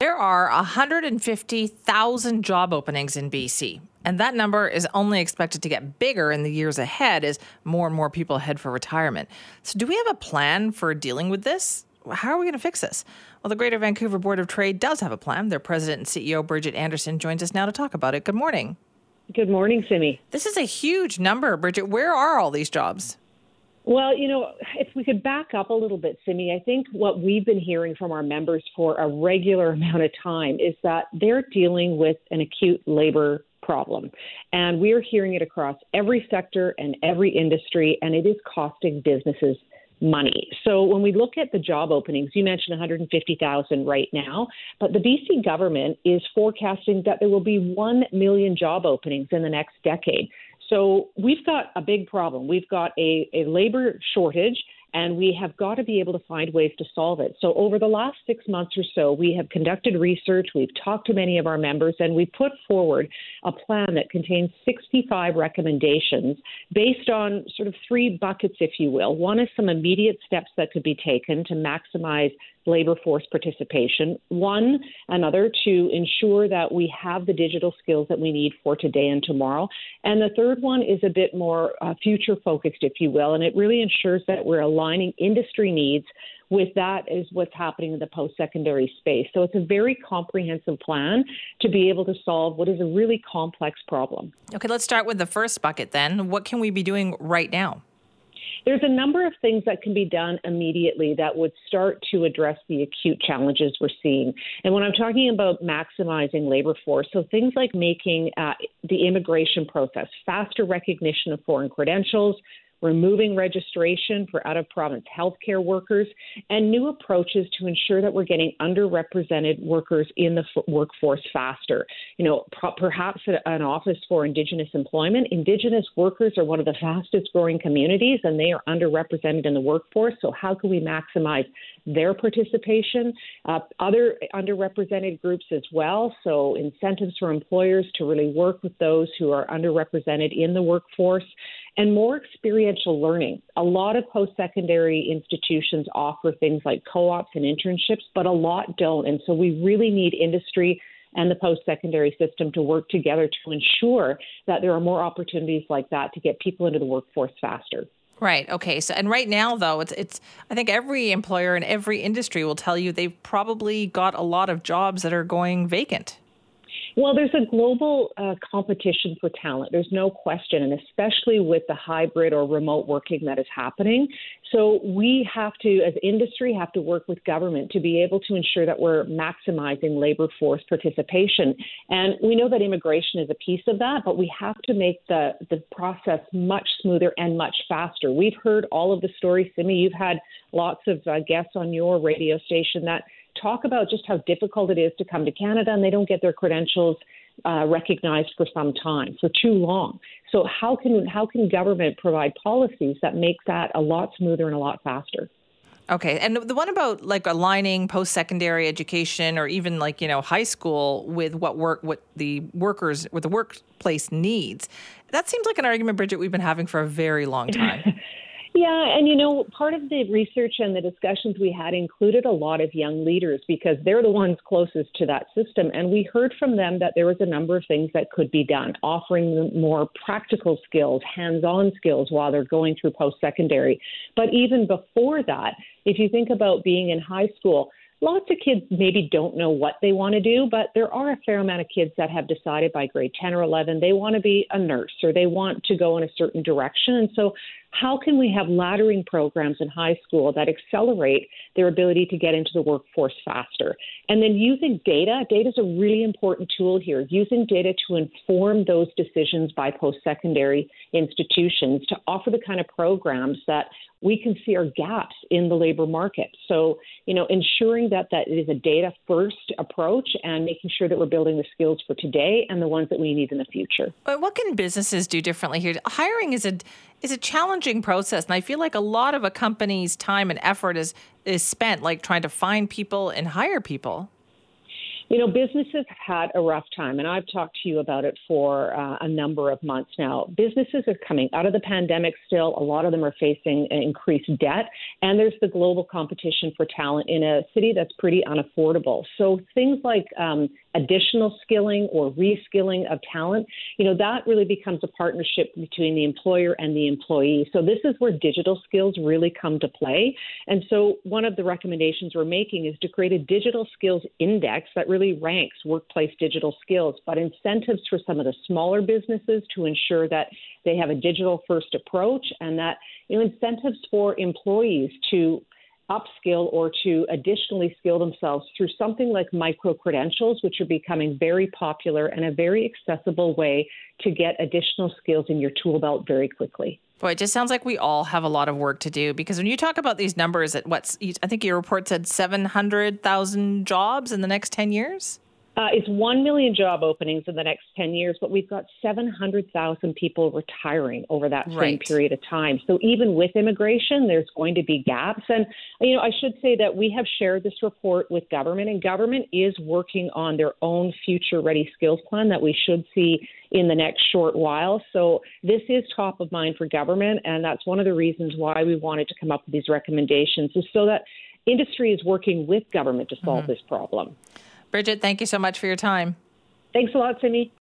There are 150,000 job openings in BC, and that number is only expected to get bigger in the years ahead as more and more people head for retirement. So, do we have a plan for dealing with this? How are we going to fix this? Well, the Greater Vancouver Board of Trade does have a plan. Their president and CEO, Bridgitte Anderson, joins us now to talk about it. Good morning. Good morning, Simi. This is a huge number, Bridgitte. Where are all these jobs? Well, you know, if we could back up a little bit, Simi, I think what we've been hearing from our members for a regular amount of time is that they're dealing with an acute labor problem. And we're hearing it across every sector and every industry, and it is costing businesses money. So when we look at the job openings, you mentioned 150,000 right now, but the BC government is forecasting that there will be 1 million job openings in the next decade. So we've got a big problem. We've got a, a labor shortage and we have got to be able to find ways to solve it. So, over the last six months or so, we have conducted research, we've talked to many of our members, and we put forward a plan that contains 65 recommendations based on sort of three buckets, if you will. One is some immediate steps that could be taken to maximize labor force participation. One, another, to ensure that we have the digital skills that we need for today and tomorrow. And the third one is a bit more uh, future focused, if you will, and it really ensures that we're aligning industry needs with that is what's happening in the post secondary space. So it's a very comprehensive plan to be able to solve what is a really complex problem. Okay, let's start with the first bucket then. What can we be doing right now? There's a number of things that can be done immediately that would start to address the acute challenges we're seeing. And when I'm talking about maximizing labor force, so things like making uh, the immigration process faster recognition of foreign credentials, removing registration for out of province healthcare workers, and new approaches to ensure that we're getting underrepresented workers in the f- workforce faster. You know, pro- perhaps an office for Indigenous employment. Indigenous workers are one of the fastest growing communities and they are underrepresented in the workforce. So, how can we maximize their participation? Uh, other underrepresented groups as well. So, incentives for employers to really work with those who are underrepresented in the workforce and more experiential learning. A lot of post secondary institutions offer things like co ops and internships, but a lot don't. And so we really need industry and the post secondary system to work together to ensure that there are more opportunities like that to get people into the workforce faster. Right. Okay. So, and right now, though, it's it's. I think every employer in every industry will tell you they've probably got a lot of jobs that are going vacant. Well, there's a global uh, competition for talent. There's no question, and especially with the hybrid or remote working that is happening. So we have to, as industry, have to work with government to be able to ensure that we're maximizing labor force participation. And we know that immigration is a piece of that, but we have to make the the process much smoother and much faster. We've heard all of the stories, Simi. You've had lots of uh, guests on your radio station that talk about just how difficult it is to come to Canada and they don't get their credentials uh, recognized for some time, for too long. So how can how can government provide policies that make that a lot smoother and a lot faster? Okay, and the one about like aligning post-secondary education or even like you know high school with what work what the workers what the workplace needs. That seems like an argument, Bridgitte, we've been having for a very long time. Yeah, and you know, part of the research and the discussions we had included a lot of young leaders because they're the ones closest to that system. And we heard from them that there was a number of things that could be done, offering them more practical skills, hands on skills while they're going through post secondary. But even before that, if you think about being in high school, lots of kids maybe don't know what they want to do, but there are a fair amount of kids that have decided by grade 10 or 11 they want to be a nurse or they want to go in a certain direction. And so how can we have laddering programs in high school that accelerate their ability to get into the workforce faster? And then using data, data is a really important tool here, using data to inform those decisions by post secondary institutions to offer the kind of programs that we can see our gaps in the labor market. So, you know, ensuring that that is a data first approach and making sure that we're building the skills for today and the ones that we need in the future. But what can businesses do differently here? Hiring is a is a challenging process, and I feel like a lot of a company's time and effort is is spent like trying to find people and hire people. You know, businesses have had a rough time, and I've talked to you about it for uh, a number of months now. Businesses are coming out of the pandemic still. A lot of them are facing increased debt, and there's the global competition for talent in a city that's pretty unaffordable. So things like um, additional skilling or reskilling of talent, you know, that really becomes a partnership between the employer and the employee. So this is where digital skills really come to play. And so one of the recommendations we're making is to create a digital skills index that really ranks workplace digital skills, but incentives for some of the smaller businesses to ensure that they have a digital first approach and that you know incentives for employees to upskill or to additionally skill themselves through something like micro credentials, which are becoming very popular and a very accessible way to get additional skills in your tool belt very quickly. Boy, it just sounds like we all have a lot of work to do because when you talk about these numbers, at what's I think your report said seven hundred thousand jobs in the next ten years. Uh, it's 1 million job openings in the next 10 years, but we've got 700,000 people retiring over that same right. period of time. So even with immigration, there's going to be gaps. And, you know, I should say that we have shared this report with government, and government is working on their own future ready skills plan that we should see in the next short while. So this is top of mind for government, and that's one of the reasons why we wanted to come up with these recommendations, is so that industry is working with government to solve mm-hmm. this problem. Bridgitte, thank you so much for your time. Thanks a lot, Simi.